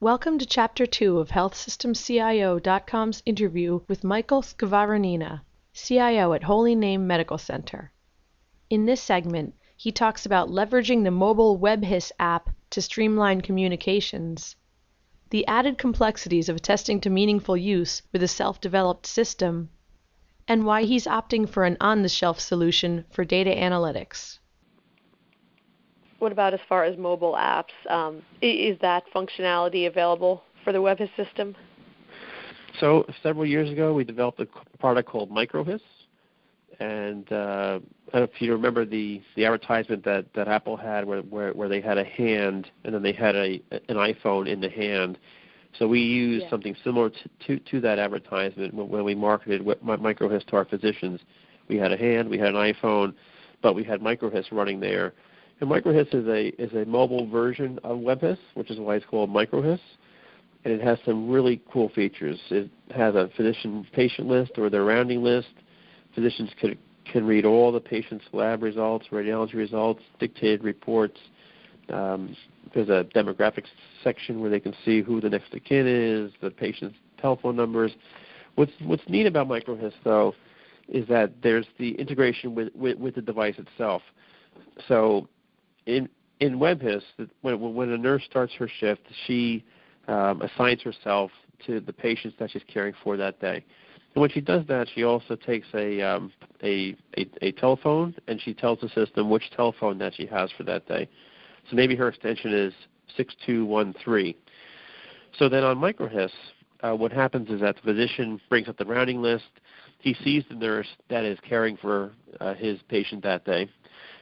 Welcome to Chapter 2 of HealthSystemCIO.com's interview with Michael Skvarenina, CIO at Holy Name Medical Center. In this segment, he talks about leveraging the mobile WebHIS app to streamline communications, the added complexities of testing to meaningful use with a self-developed system, and why he's opting for an on-the-shelf solution for data analytics. What about as far as mobile apps? Um, is that functionality available for the WebHIS system? So several years ago, we developed a product called MicroHIS, and uh, I don't know if you remember the, the advertisement that, that Apple had, where, where where they had a hand and then they had a an iPhone in the hand. So we used yeah. something similar to, to, to that advertisement when, when we marketed MicroHIS to our physicians. We had a hand, we had an iPhone, but we had MicroHIS running there and MicroHIS is a is a mobile version of WebHIS, which is why it's called MicroHIS, and it has some really cool features. It has a physician patient list or their rounding list. Physicians can can read all the patient's lab results, radiology results, dictated reports. Um, there's a demographics section where they can see who the next of kin is, the patient's telephone numbers. What's what's neat about MicroHIS though is that there's the integration with, with, with the device itself. So in in WebHIS, when when a nurse starts her shift, she um, assigns herself to the patients that she's caring for that day. And when she does that, she also takes a, um, a, a, a telephone and she tells the system which telephone that she has for that day. So maybe her extension is 6213. So then on MicroHIS, uh, what happens is that the physician brings up the rounding list. He sees the nurse that is caring for uh, his patient that day.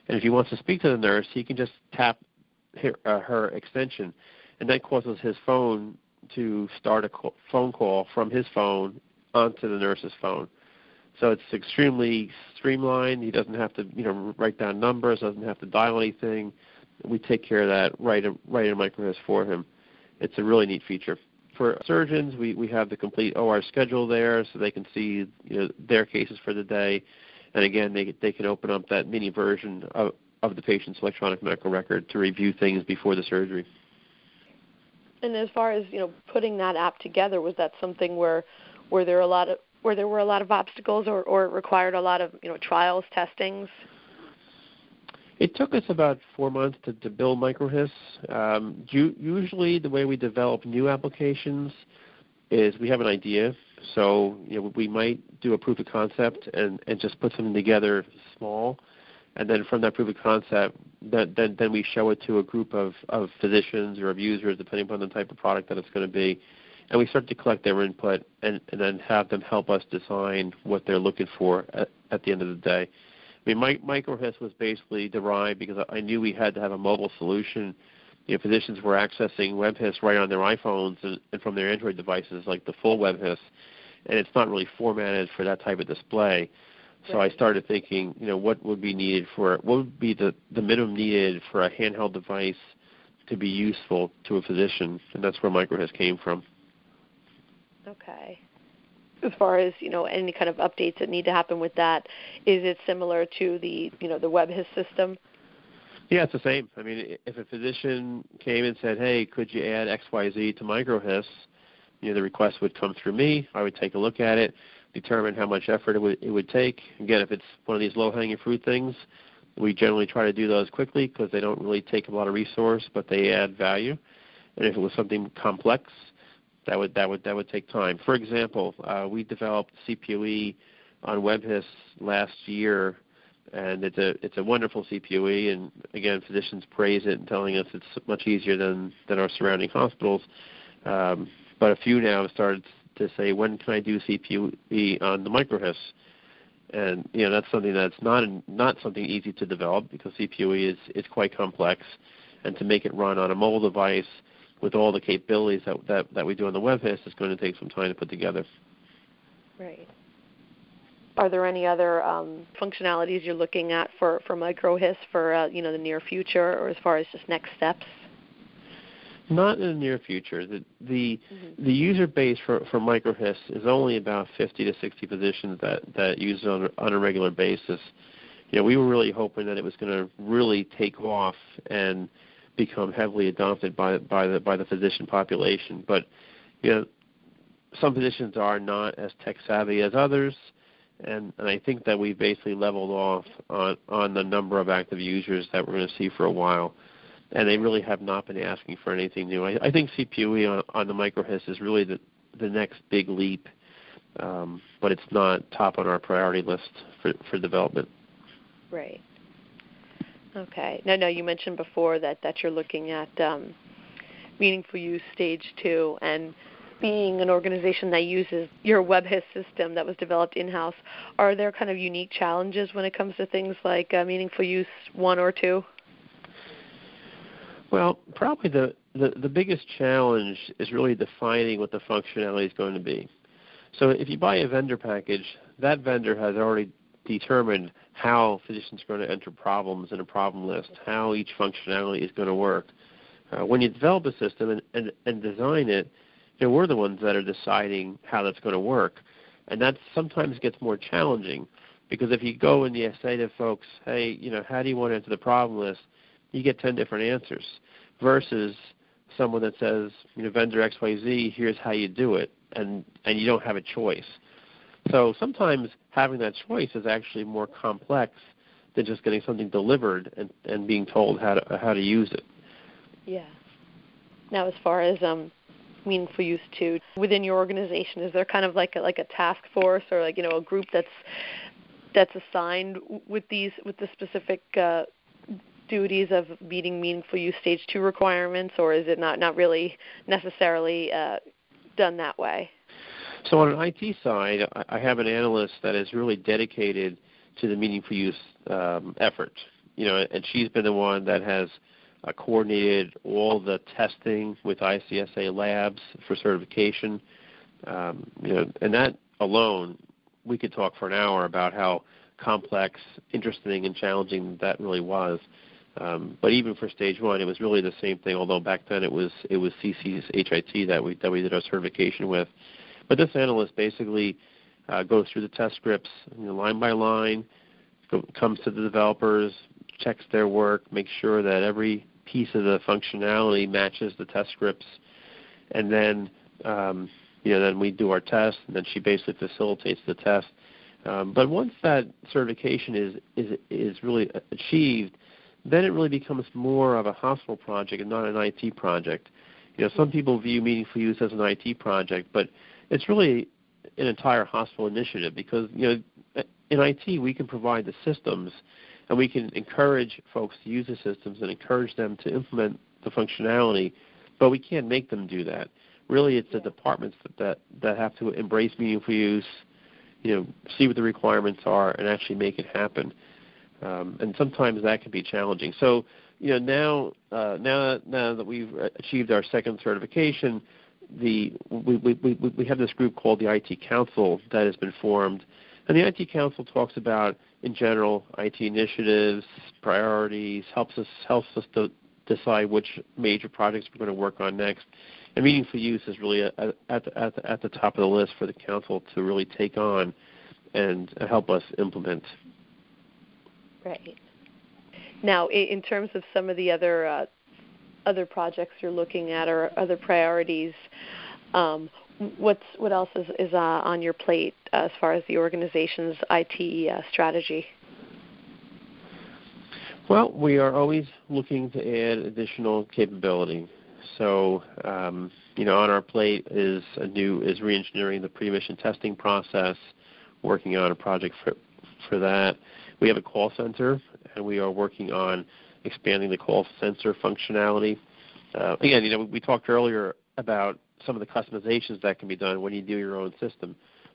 And if he wants to speak to the nurse, he can just tap her, uh, her extension, and that causes his phone to start a call, phone call from his phone onto the nurse's phone. So it's extremely streamlined. He doesn't have to, you know, write down numbers. Doesn't have to dial anything. We take care of that right in, right in MicroHIS for him. It's a really neat feature. For surgeons, we, we have the complete OR schedule there, so they can see you know, their cases for the day and again, they they can open up that mini version of of the patient's electronic medical record to review things before the surgery. And as far as you know, putting that app together, was that something where were there a lot of where there were a lot of obstacles, or or it required a lot of you know trials, testings? It took us about four months to, to build MicroHIS. Um, usually, the way we develop new applications is we have an idea. So you know, we might do a proof of concept and, and just put something together small, and then from that proof of concept, then then, then we show it to a group of, of physicians or of users, depending upon the type of product that it's going to be, and we start to collect their input and, and then have them help us design what they're looking for at, at the end of the day. I mean, my, MicroHIS was basically derived because I knew we had to have a mobile solution you know, physicians were accessing WebHIS right on their iPhones and, and from their Android devices, like the full WebHIS, and it's not really formatted for that type of display. So right. I started thinking, you know, what would be needed for what would be the the minimum needed for a handheld device to be useful to a physician, and that's where MicroHIS came from. Okay. As far as you know, any kind of updates that need to happen with that, is it similar to the you know the WebHIS system? Yeah, it's the same. I mean, if a physician came and said, "Hey, could you add X, Y, Z to MicroHIS?" You know, the request would come through me. I would take a look at it, determine how much effort it would it would take. Again, if it's one of these low-hanging fruit things, we generally try to do those quickly because they don't really take a lot of resource, but they add value. And if it was something complex, that would that would that would take time. For example, uh, we developed CPOE on WebHIS last year and it's a it's a wonderful CPOE. And again, physicians praise it and telling us it's much easier than than our surrounding hospitals. Um, but a few now have started to say, when can I do CPOE on the MicroHIS? And you know that's something that's not not something easy to develop because CPOE is is quite complex, and to make it run on a mobile device with all the capabilities that that, that we do on the WebHIS is going to take some time to put together. Right. Are there any other um, functionalities you're looking at for, for MicroHIS for uh, you know the near future, or as far as just next steps? Not in the near future. The the, mm-hmm. the user base for, for MicroHIS is only about 50 to 60 physicians that, that use it on, on a regular basis. You know, we were really hoping that it was going to really take off and become heavily adopted by by the by the physician population. But you know, some physicians are not as tech savvy as others, and, and I think that we've basically leveled off on on the number of active users that we're going to see for a while. And they really have not been asking for anything new. I, I think CPOE on, on the microHIS is really the the next big leap, um, but it's not top on our priority list for for development. Right. Okay. No, no. You mentioned before that that you're looking at um, meaningful use stage two, and being an organization that uses your WebHIS system that was developed in-house, are there kind of unique challenges when it comes to things like uh, meaningful use one or two? Well, probably the, the, the biggest challenge is really defining what the functionality is going to be. So if you buy a vendor package, that vendor has already determined how physicians are going to enter problems in a problem list, how each functionality is going to work. Uh, when you develop a system and, and, and design it, you know, we're the ones that are deciding how that's going to work. And that sometimes gets more challenging because if you go and you say to folks, hey, you know, how do you want to enter the problem list? You get 10 different answers versus someone that says, you know, vendor XYZ, here's how you do it, and, and you don't have a choice. So sometimes having that choice is actually more complex than just getting something delivered and, and being told how to, how to use it. Yeah. Now, as far as um, meaningful use too within your organization, is there kind of like a, like a task force or like you know a group that's that's assigned with these with the specific uh, duties of meeting meaningful use stage two requirements, or is it not not really necessarily uh, done that way? So on an IT side, I have an analyst that is really dedicated to the meaningful use um, effort. You know, and she's been the one that has uh, coordinated all the testing with ICSA labs for certification. Um, you know, and that alone, we could talk for an hour about how complex, interesting, and challenging that really was. Um, but even for stage one, it was really the same thing. Although back then it was it was CC's HIT that we that we did our certification with. But this analyst basically uh, goes through the test scripts you know, line by line, go, comes to the developers, checks their work, makes sure that every piece of the functionality matches the test scripts, and then um, you know then we do our test, and then she basically facilitates the test. Um, but once that certification is is is really achieved, then it really becomes more of a hospital project and not an IT project. You know, some people view meaningful use as an IT project, but it's really an entire hospital initiative because you know in IT we can provide the systems and we can encourage folks to use the systems and encourage them to implement the functionality, but we can't make them do that. Really, it's the departments that, that that have to embrace meaningful use, you know, see what the requirements are, and actually make it happen. Um, and sometimes that can be challenging. So, you know, now uh, now now that we've achieved our second certification, the we, we, we, we have this group called the IT Council that has been formed, and the IT Council talks about, in general, IT initiatives, priorities, helps us helps us to decide which major projects we're going to work on next. And meaningful use is really at, at, the, at, the, at the top of the list for the council to really take on and help us implement. Right. Now, in terms of some of the other uh, other projects you're looking at or other priorities, um, what's what else is, is uh, on your plate as far as the organization's IT uh, strategy? Well, we are always looking to add additional capability. So, um, you know, on our plate is a new is reengineering the pre-admission testing process, working on a project for for that. We have a call center, and we are working on expanding the call center functionality. Uh, again, you know, we talked earlier about some of the customizations that can be done when you do your own system.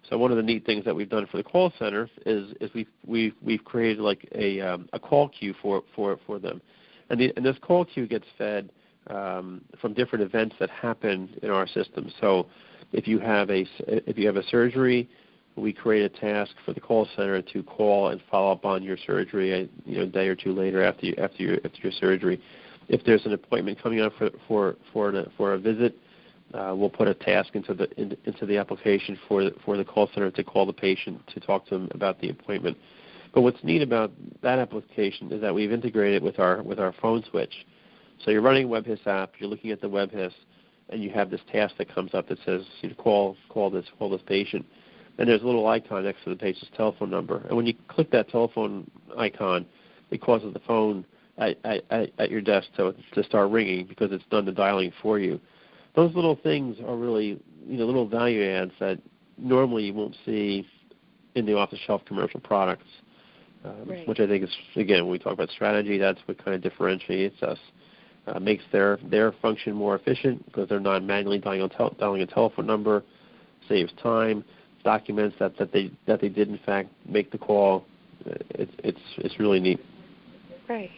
So one of the neat things that we've done for the call center is is we've we've we've created like a um, a call queue for for for them, and the, and this call queue gets fed um, from different events that happen in our system. So if you have a if you have a surgery, we create a task for the call center to call and follow up on your surgery, a, you know, day or two later after you, after your after your surgery. If there's an appointment coming up for for for, a, for a visit, uh, we'll put a task into the in, into the application for the, for the call center to call the patient to talk to them about the appointment. But what's neat about that application is that we've integrated it with our with our phone switch. So you're running a WebHIS app, you're looking at the WebHIS, and you have this task that comes up that says you know, call call this call this patient, and there's a little icon next to the patient's telephone number. And when you click that telephone icon, it causes the phone at, at, at your desk to to start ringing because it's done the dialing for you. Those little things are really you know little value adds that normally you won't see in the off-the-shelf commercial products, um, right. which I think is again when we talk about strategy, that's what kind of differentiates us. Uh, makes their their function more efficient because they're not manually dialing a, tel- dialing a telephone number, saves time, documents that, that they that they did in fact make the call. Uh, it's it's it's really neat. Right.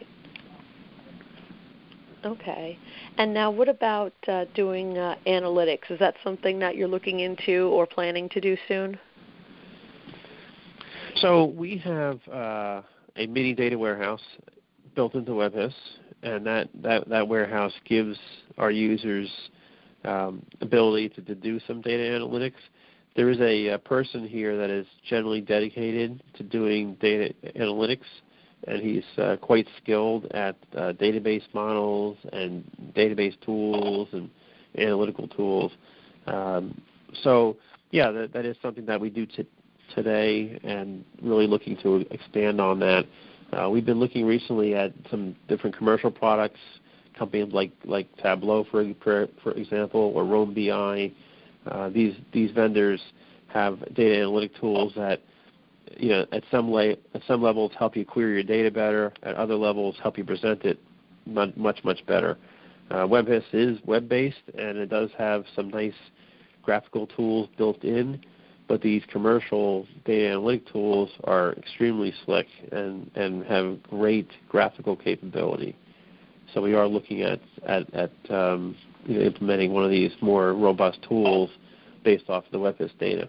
Okay. And now, what about uh, doing uh, analytics? Is that something that you're looking into or planning to do soon? So we have uh, a mini data warehouse built into WebHIS, and that, that, that warehouse gives our users um, ability to, to do some data analytics. There is a, a person here that is generally dedicated to doing data analytics and he's uh, quite skilled at uh, database models and database tools and analytical tools. Um, so, yeah, that, that is something that we do t- today, and really looking to expand on that. Uh, we've been looking recently at some different commercial products, companies like like Tableau, for for, example, or Roambi. Uh, these these vendors have data analytic tools that you know, at some la- at some levels help you query your data better. At other levels, help you present it much much better. Uh, WebHIS is web-based, and it does have some nice graphical tools built in. But these commercial data analytic tools are extremely slick and, and have great graphical capability. So we are looking at at, at um, you know, implementing one of these more robust tools based off of the WebHIS data.